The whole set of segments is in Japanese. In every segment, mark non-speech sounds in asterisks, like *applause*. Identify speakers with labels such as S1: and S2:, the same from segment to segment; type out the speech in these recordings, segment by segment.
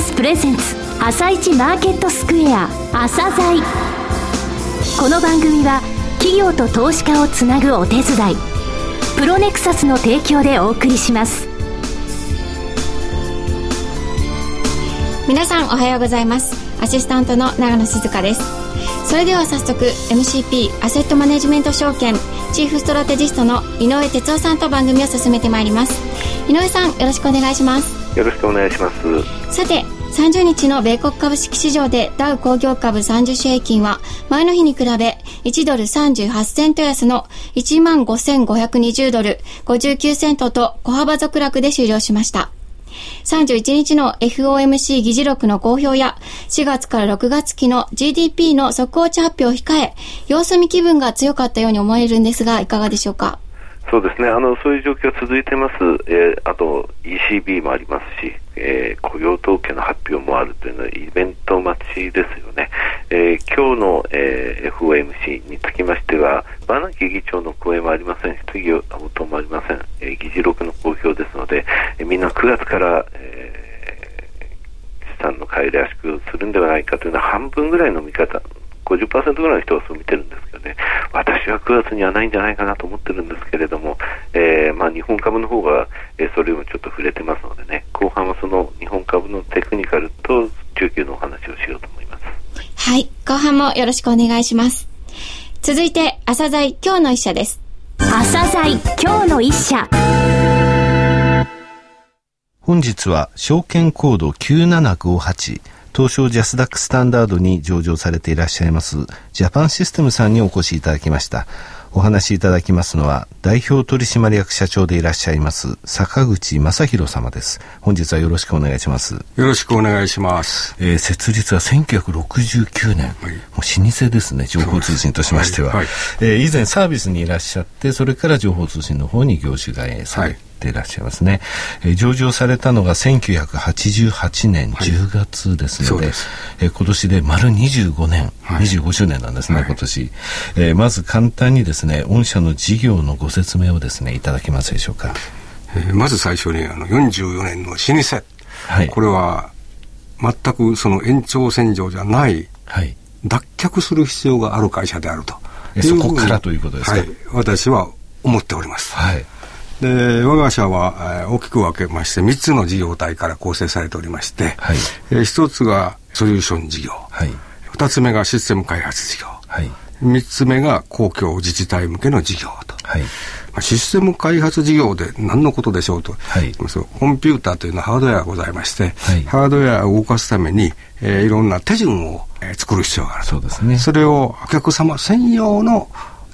S1: スプレゼンツ朝一マーケットスクエア朝鮮。この番組は企業と投資家をつなぐお手伝いプロネクサスの提供でお送りします。
S2: 皆さんおはようございます。アシスタントの長野静香です。それでは早速 MCP アセットマネジメント証券チーフストラテジストの井上哲夫さんと番組を進めてまいります。井上さんよろしくお願いします。
S3: よろしくお願いします
S2: さて30日の米国株式市場でダウ工業株30種平均は前の日に比べ1ドル38セント安の15,520ドル59セントと小幅続落で終了しました。31日の FOMC 議事録の公表や4月から6月期の GDP の速報値発表を控え、様子見気分が強かったように思えるんですが、いかがでしょうか？
S3: そうですね、あのそういう状況が続いてます、えー、あと ECB もありますし、えー、雇用統計の発表もあるというのはイベント待ちですよね、えー、今日の、えー、FOMC につきましては、バナキ議長の講演もありませんし、次は応答もありません、えー、議事録の公表ですので、えー、みんな9月から、えー、資産の買い入れ圧縮するんではないかというのは半分ぐらいの見方、50%ぐらいの人はそう見てるんですね、私は9月にはないんじゃないかなと思ってるんですけれども、えー、まあ、日本株の方が、えー、それをちょっと触れてますのでね、後半はその日本株のテクニカルと中級のお話をしようと思います。
S2: はい、後半もよろしくお願いします。続いて、朝鮮今日の一社です。
S1: 朝鮮今日の一社。
S4: 本日は証券コード9758東証ジャスダックスタンダードに上場されていらっしゃいますジャパンシステムさんにお越しいただきました。お話しいただきますのは代表取締役社長でいらっしゃいます坂口正弘様です。本日はよろしくお願いします。よ
S5: ろしくお願いします。
S4: えー、設立は1969年、はい、もう老舗ですね、情報通信としましては。はいはい、えー、以前サービスにいらっしゃって、それから情報通信の方に業種外へされて、ていらっしゃいますね、えー、上場されたのが1988年10月ですのではい、えー、今年で丸25年、はい、25周年なんですね、はい、今年、えー、まず簡単にですね御社の事業のご説明をですねいただけますでしょうか、
S5: えー、まず最初にあの44年の老舗、はい、これは全くその延長線上じゃない、はい、脱却する必要がある会社であると。
S4: そこからということですか、はい、
S5: 私は思っております。はいで我が社は、えー、大きく分けまして3つの事業体から構成されておりまして、はい。えー、1つがソリューション事業、はい、2つ目がシステム開発事業、はい、3つ目が公共自治体向けの事業と。はい。システム開発事業で何のことでしょうと、はい、コンピューターというのはハードウェアがございまして、はい、ハードウェアを動かすために、えー、いろんな手順を、えー、作る必要があるそうですね。それをお客様専用の、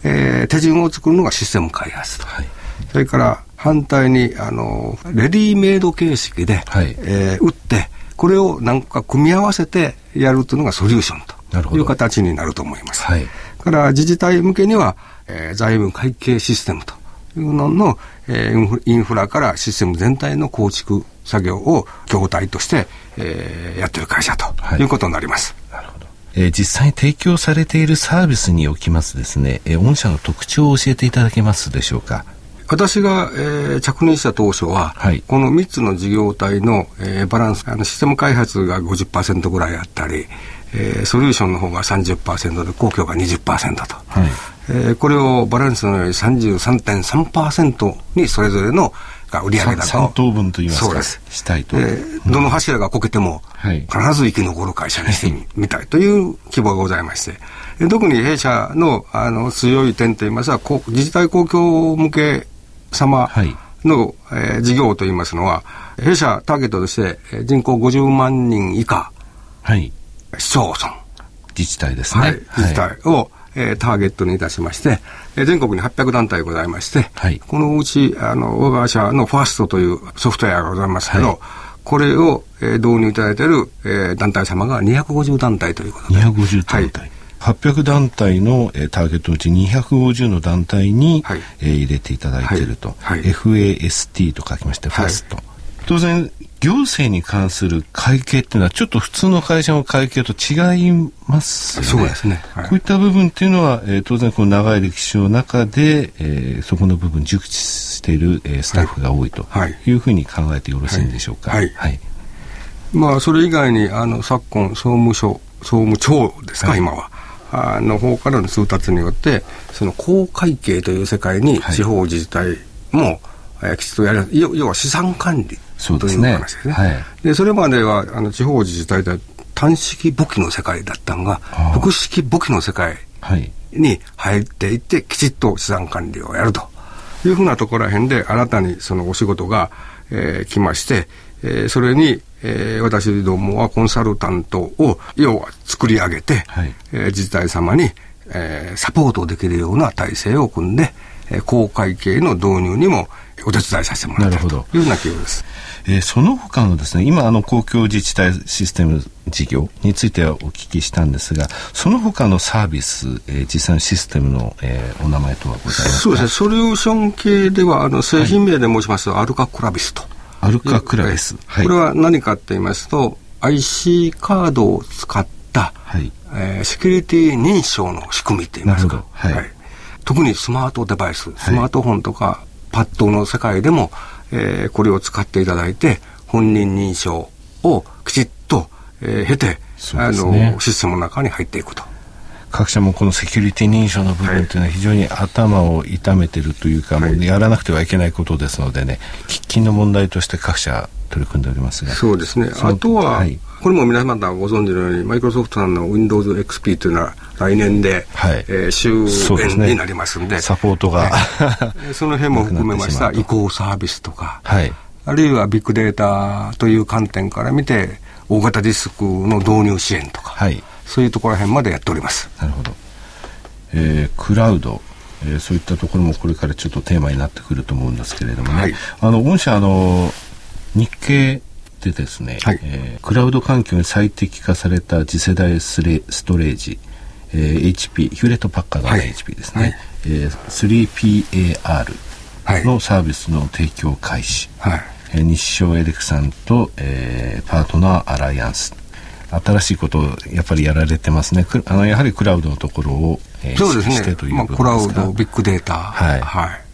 S5: えー、手順を作るのがシステム開発と。はいそれから反対に、あの、レディメイド形式で、はい、えー、打って、これを何か組み合わせてやるというのがソリューションという形になると思います。はい、から自治体向けには、えー、財務会計システムというのの、えー、インフラからシステム全体の構築作業を業態として、えー、やってる会社ということになります。
S4: なるほど。えー、実際に提供されているサービスにおきますですね、えー、御社の特徴を教えていただけますでしょうか。
S5: 私が、えー、着任した当初は、はい、この3つの事業体の、えー、バランス、あのシステム開発が50%ぐらいあったり、えー、ソリューションの方が30%で、公共が20%と。はいえー、これをバランスのように33.3%にそれぞれのが売上高
S4: を。3等分と言いますか。そうです。
S5: したいと。えー、どの柱がこけても、必ず生き残る会社にしてみ *laughs* たいという希望がございまして。特に弊社のあの強い点といいますか、自治体公共向け様の、はい、えー、事業といいますのは、弊社ターゲットとして人口50万人以下、はい、市町村、
S4: 自治体ですね。はい、
S5: 自治体を、はい、えー、ターゲットにいたしまして、えー、全国に800団体ございまして、はい、このうち、あの、我が社のファーストというソフトウェアがございますけど、はい、これを、えー、導入いただいている、えー、団体様が250団体ということで。
S4: 250団体。はい800団体の、えー、ターゲットのうち250の団体に、はい、えー、入れていただいていると、はい、FAST と書きまして、ファスト。当然、行政に関する会計っていうのは、ちょっと普通の会社の会計と違いますよね。
S5: そうですね。
S4: はい、こういった部分っていうのは、えー、当然、この長い歴史の中で、えー、そこの部分、熟知している、えー、スタッフが多いというふうに考えてよろしいんでしょうか。はい。はい
S5: まあ、それ以外に、あの、昨今、総務省、総務庁ですか、はい、今は。あの方からの通達によって、その公会計という世界に地方自治体も、はい、きちっとやる、要は資産管理という話ですね。そで、ねはい、それまではあの地方自治体で単式簿記の世界だったのが、複式簿記の世界に入っていって、きちっと資産管理をやると。いうふうなところらへんで、新たにそのお仕事が、えー、来まして、えー、それに、えー、私どもはコンサルタントを、要は作り上げて、はい、えー、自治体様に、えー、サポートできるような体制を組んで、えー、公会計の導入にもお手伝いさせてもらっているというような企業です。
S4: えー、その他のですね、今あの公共自治体システム事業についてはお聞きしたんですが、その他のサービス、えー、実際のシステムの、えー、お名前とはございますか？
S5: そうですね、ソリューション系では、あの製品名で申しますと、はい、アルカクラビスと。
S4: アルカクラビス。
S5: はい、これは何かって言いますと、IC カードを使った、はい。えー、セキュリティ認証の仕組みって言いますか。はい、はい、特にスマートデバイス、スマートフォンとかパッドの世界でも、えー、これを使っていただいて、本人認証をきちっと、えー、経て、ね、あの、システムの中に入っていくと。
S4: 各社もこのセキュリティ認証の部分というのは非常に頭を痛めてるというか、はい、もうやらなくてはいけないことですのでね、喫緊の問題として各社取り組んでおりますが。
S5: そうですね。あとは、はい、これも皆様ご存知のように、マイクロソフトさんの Windows XP というのは来年で、はい、えー、終焉になりますんで、
S4: でね、サポートが、
S5: はい、*laughs* その辺も含めました移行サービスとか、はい、あるいはビッグデータという観点から見て、大型ディスクの導入支援とか、はい、そういうところら辺までやっております。
S4: なるほど。えー、クラウド、えー、そういったところもこれからちょっとテーマになってくると思うんですけれどもね、はい、あの御社あの日経でですね、はい、えー、クラウド環境に最適化された次世代スレストレージ、えー、HP、ヒューレット・パッカードの HP ですね、はい、えー、3PAR のサービスの提供開始、はい。えー、日照エレクさんと、えー、パートナーアライアンス新しいことをやっぱりやられてますね。あのやはりクラウドのところを、
S5: えー、そうですね。というまあ、クラウド、ビッグデータ。はい。はい。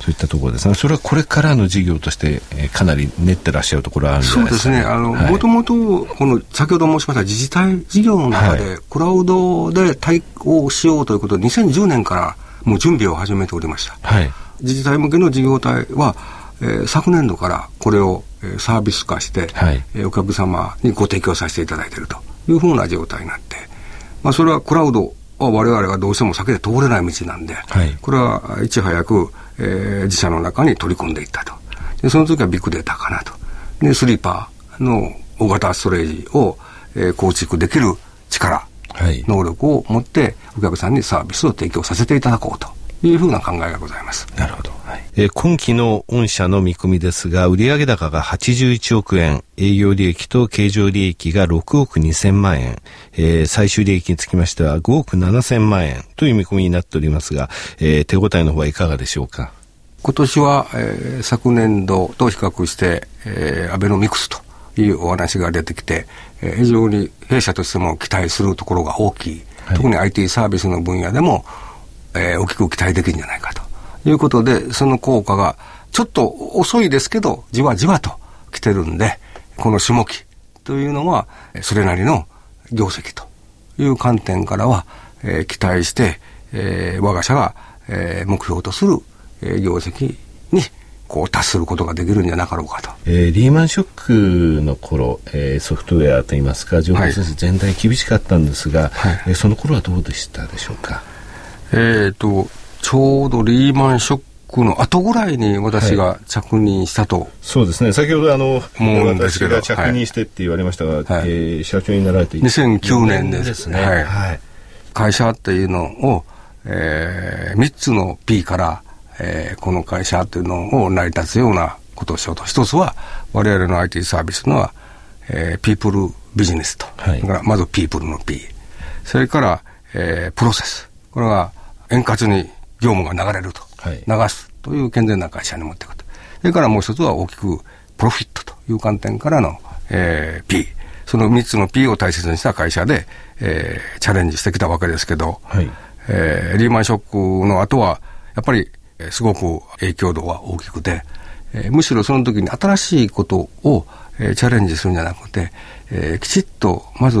S4: そういったところですね。それはこれからの事業として、えー、かなり練ってらっしゃるところはあるんじゃないですか、ね、
S5: そうですね。あの、もともと、この、先ほど申しました自治体事業の中で、クラウドで対応しようということで、2010年からもう準備を始めておりました。はい。自治体向けの事業体は、えー、昨年度からこれを、えー、サービス化して、はい、えー、お客様にご提供させていただいているというふうな状態になって、まあ、それはクラウドは我々がどうしても避けて通れない道なんで、はい、これはいち早く、えー、自社の中に取り込んでいったと。で、その時はビッグデータかなと。で、スリーパーの大型ストレージを、えー、構築できる力、はい、能力を持ってお客さんにサービスを提供させていただこうというふうな考えがございます。
S4: なるほど。はい、えー、今期の御社の見込みですが、売上高が81億円、営業利益と経常利益が6億2000万円、えー、最終利益につきましては5億7000万円という見込みになっておりますが、えー、手応えの方はいかがでしょうか？
S5: 今年は、えー、昨年度と比較して、えー、アベノミクスというお話が出てきて、えー、非常に弊社としても期待するところが大きい、はい、特に IT サービスの分野でも、えー、大きく期待できるんじゃないかと。いうことで、その効果がちょっと遅いですけど、じわじわと来てるんで、この下期というのは、それなりの業績という観点からは、えー、期待して、えー、我が社が、えー、目標とする、えー、業績にこう達することができるんじゃなかろうかと。
S4: えー、リーマンショックの頃、えー、ソフトウェアといいますか、情報先生全体厳しかったんですが、はい、えー、その頃はどうでしたでしょうか？
S5: えっ、ー、と、ちょうどリーマンショックの後ぐらいに私が着任したと、はい、
S4: そうですね。先ほどあの私が着任してって言われましたが、はい、えー、社長になられて
S5: 2009年ですね、はい、はい、会社っていうのを、えー、3つの P から、えー、この会社っていうのを成り立つようなことをしようと。一つは我々の IT サービスのは、えー、ピープルビジネスと、はい、まずピープルの P それから、えー、プロセス。これは円滑に業務が流れると、はい、流すという健全な会社に持っていくと。それからもう一つは大きくプロフィットという観点からの、えー、P。その3つの P を大切にした会社で、えー、チャレンジしてきたわけですけど、はい、えー、リーマンショックの後は、やっぱり、すごく影響度は大きくて、えー、むしろその時に新しいことを、えー、チャレンジするんじゃなくて、えー、きちっとまず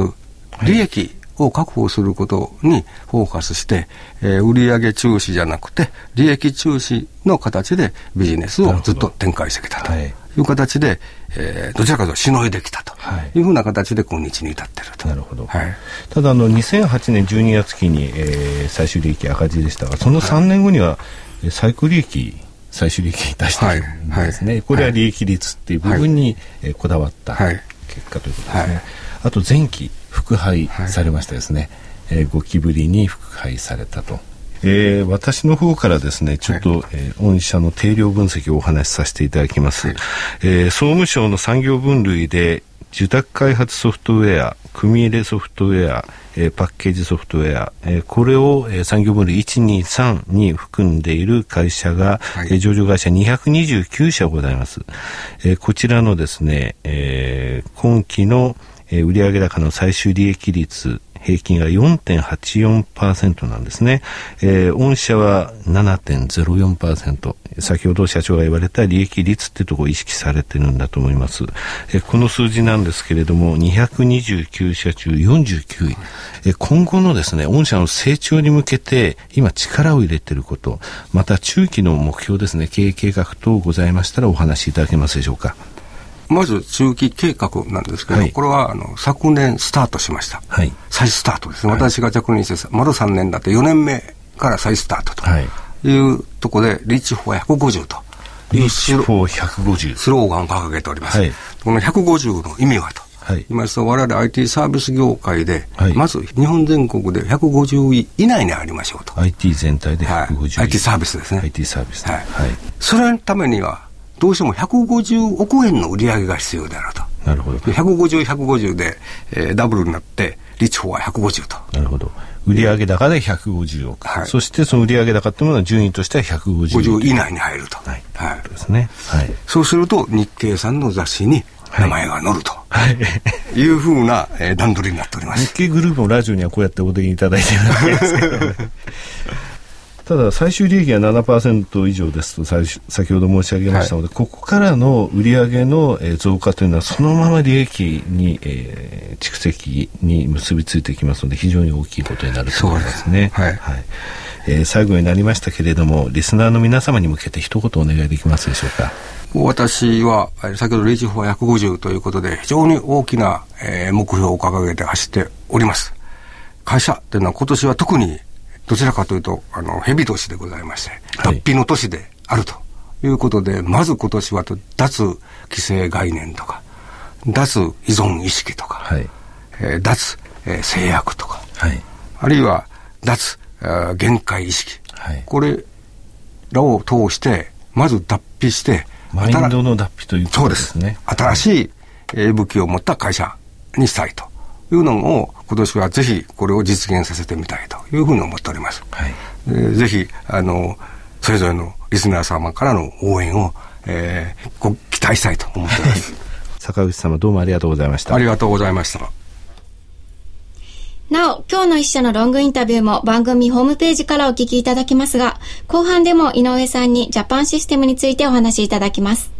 S5: 利益を確保することにフォーカスして、えー、売上中止じゃなくて利益中止の形でビジネスをずっと展開してきたと。い。う形で、えー、どちらかというとしのいできたと。い。うふうな形で今日に至っていると。
S4: なるほど。はい、ただあの、2008年12月期に、えー、最終利益赤字でしたが、その3年後には、最高利益、最終利益出してるんですね、はい。はい、これは利益率っていう部分に、えこだわった結果ということですね。あと前期、復配されましたですね、はい、えー、5期ぶりに復配されたと。えー、私の方からですね、ちょっと、はい、えー、御社の定量分析をお話しさせていただきます。はい、えー、総務省の産業分類で、受託開発ソフトウェア、組入れソフトウェア、えー、パッケージソフトウェア、えー、これを、えー、産業分類1、2、3に含んでいる会社が、はい、えー、上場会社229社ございます。えー、こちらのですね、えー、今期の、えー、売上高の最終利益率、平均が4.84%なんですね。えー、御社は7.04%。先ほど社長が言われた利益率ってとこを意識されてるんだと思います。えー、この数字なんですけれども、229社中49位。えー、今後のですね、御社の成長に向けて今力を入れてること、また中期の目標ですね、経営計画等ございましたらお話しいただけますでしょうか。
S5: まず中期計画なんですけど、はい、これはあの昨年スタートしました。はい、再スタートですね。私が着任して、丸3年だって4年目から再スタートというところで、 Reach for 150と。
S4: Reach for 150。
S5: スローガンを掲げております。はい、この150の意味はと。はい、今そ我々 IT サービス業界で、はい、まず日本全国で150位以内にありましょうと。
S4: IT 全体で150位。はい、
S5: IT サービスですね。
S4: IT サービス、
S5: はい。はい。それのためには、どうしても150億円の売り上げが必要であると。
S4: なるほど。
S5: 150、150で、えー、ダブルになって、リチ法は150と。
S4: なるほど。売上高で150億、はい、そしてその売上高っていうものは順位としては150
S5: 億以内に入ると、はい、
S4: はい、ですね、はい、
S5: そうすると日経さんの雑誌に名前が載ると、はい、いうふうな、えー、段取りになっております。
S4: 日経グループのラジオにはこうやってお出にいただいてるわけですけど、ね *laughs* ただ最終利益が7%以上ですと先ほど申し上げましたので、はい、ここからの売上の増加というのはそのまま利益に、えー、蓄積に結びついてきますので非常に大きいことになると思いますね。はい、はい、えー、最後になりましたけれどもリスナーの皆様に向けて一言お願いできますでしょうか。
S5: 私は、先ほどリーチフォー150ということで、非常に大きな、えー、目標を掲げて走っております。会社というのは今年は特にどちらかというと、あの、蛇年でございまして、脱皮の年であるということで、はい、まず今年はと脱規制概念とか、脱依存意識とか、はい、えー、脱、えー、制約とか、はい、あるいは脱、え限界意識、はい、これらを通して、まず脱皮して、
S4: マインドの脱皮ということですね。
S5: そうです。新しい、えー、武器を持った会社にしたいというのを今年はぜひこれを実現させてみたいというふうに思っております。はい、ぜひあのそれぞれのリスナー様からの応援を、えー、ご期待したいと思っております。*laughs*
S4: 坂口様どうもありがとうございました。
S5: ありがとうございました。
S2: なお、今日の一社のロングインタビューも番組ホームページからお聞きいただけますが、後半でも井上さんにジャパンシステムについてお話しいただきます。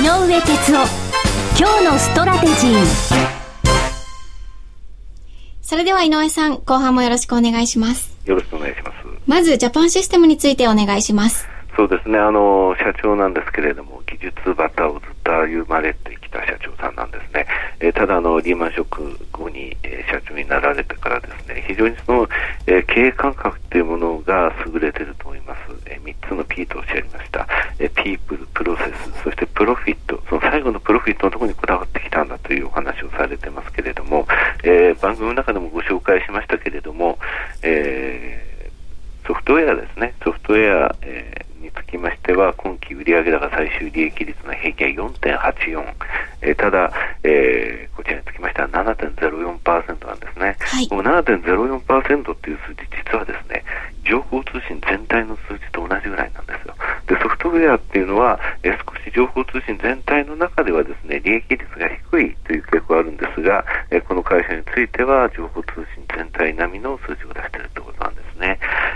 S1: 井上哲夫。今日のストラテジー。
S2: それでは井上さん後半もよろしくお願いします。
S3: よろしくお願いします。
S2: まずジャパンシステムについてお願いします。
S3: そうですね。あの社長なんですけれども技術バターをずっと歩まれてきた社長さんなんですね、えー、ただあのリーマンショック後に、えー、社長になられてからですね非常にその、えー、経営感覚というものが優れていると思います、えー、3つの P とおっしゃいました、えー、ピープルプロセスそしてプロフィットその最後のプロフィットのところにこだわってきたんだというお話をされてますけれども、えー、番組の中でもご紹介しましたけれども、えー、ソフトウェアですね。ソフトウェア、えーましては、今期売売上高最終利益率の平均は4.84、えー、ただ、えー、こちらにつきましては7.04%なんですね、はい、この7.04%っていう数字実はですね情報通信全体の数字と同じぐらいなんですよ。でソフトウェアっていうのは、えー、少し情報通信全体の中ではですね利益率が低いという傾向があるんですが、えー、この会社については情報通信全体並みの数字を出している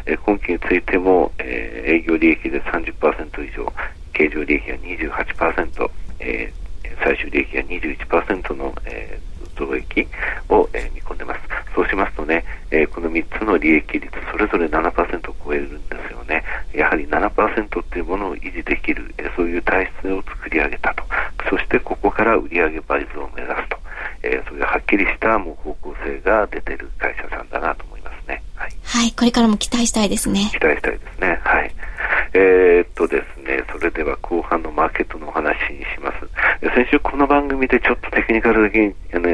S3: えー、今期についても、えー、営業利益で30%以上経常利益が28%、えー、最終利益が21%の、えー増益を、えー、見込んでます。そうしますとね、えー、この3つの利益率、それぞれ7%を超えるんですよね。やはり7%っていうものを維持できる、えー、そういう体質を作り上げたと。そしてここから売上倍増を目指すと。えー、そういうはっきりしたもう方向性が出てる会社さんだなと思いますね。
S2: はい。はい、これからも期待したいですね。
S3: 期待したいですね。はい。えー、っとですね、それでは後半のマーケットのお話にします。先週この番組でちょっとテクニカル的に、あの、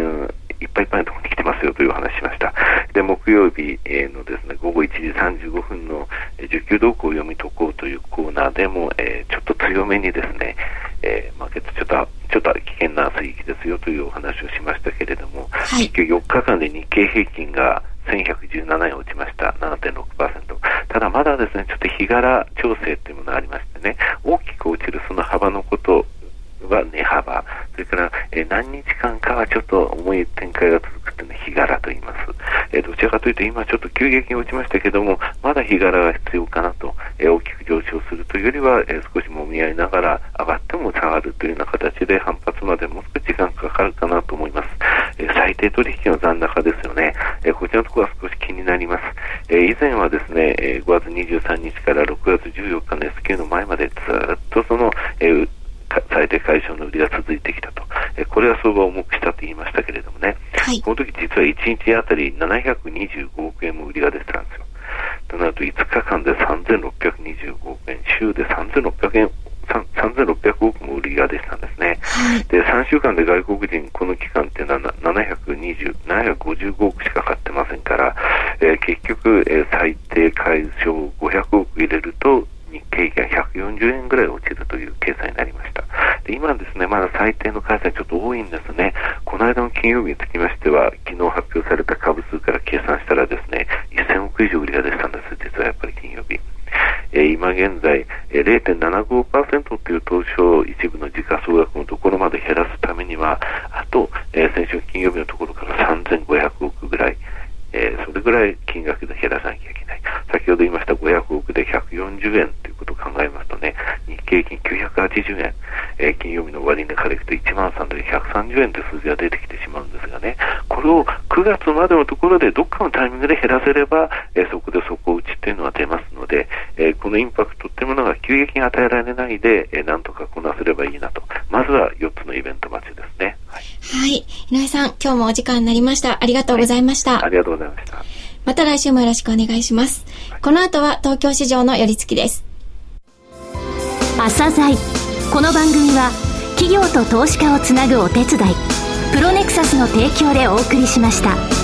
S3: いっぱいいっぱいのところに来てますよという話しました。で、木曜日のですね、午後1時35分の需給動向を読み解こうというコーナーでも、えー、ちょっと強めにですね、えー、マーケットちょっと、ちょっと危険な水域ですよというお話をしましたけれども、はい、結局4日間で日経平均が1117円落ちました。7.6%。ただまだですね、ちょっと日柄調整というものがありましてね、大きく落ちるその幅のことは値幅、それから、えー、何日間かはちょっと重い展開が続くというのは日柄と言います。えー、どちらかというと今ちょっと急激に落ちましたけども、まだ日柄が必要かなと、えー、大きく上昇するというよりは、え少しもみ合いながら上がっても下がるというような形で反発までもう少し時間かかるかなと思います。え最低取引の残高ですよね。えこちらのところは少し気になります。え以前はですね、え5月23日から6月14日の S q の前までずっとその、え最低解消の売りが続いてきたと、えこれは相場を重くしたと言いましたけれどもね、はい、この時実は1日あたり725億円も売りが出てたんですよ。となると5日間で3625億円、週で3600円3600億も売りが出てたんですね、はい、で3週間で外国人、この期間720、755億しか買ってませんから、えー、結局、えー、最低解消500億入れると、日経平均が140円ぐらい落ちるという計算になりました。で今ですね、まだ最低の回数ちょっと多いんですね。この間の金曜日につきましては、昨日発表された株数から計算したらですね、1000億以上売りが出てたんです、実はやっぱり金曜日。えー、今現在、えー、0.75%という東証一部の時価総額のところまで減らすためには、あと、えー、先週金曜日のところから3500億ぐらい、えー、それぐらい金額で減らさなきゃいけない。先ほど言いました500億で140円ということを考えますとね、日経平均980円、えー、金曜日の終値からいくと1万3130円という数字が出てきてしまうんですがね、これを9月までのところでどっかのタイミングで減らせれば、えー、そこで底打ちっていうのは出ますので、えー、このインパクトっていうものが急激に与えられないで、えー、なんとかこなせればいいなと。まずは4つのイベント待ちですね。
S2: はい。はい。井上さん、今日もお時間になりました。ありがとうございました。は
S3: い、ありがとうございました。
S2: た来週もよろしくお願いします。この後は東京市場の寄り付きです。
S1: 朝鮮この番組は企業と投資家をつなぐお手伝いプロネクサスの提供でお送りしました。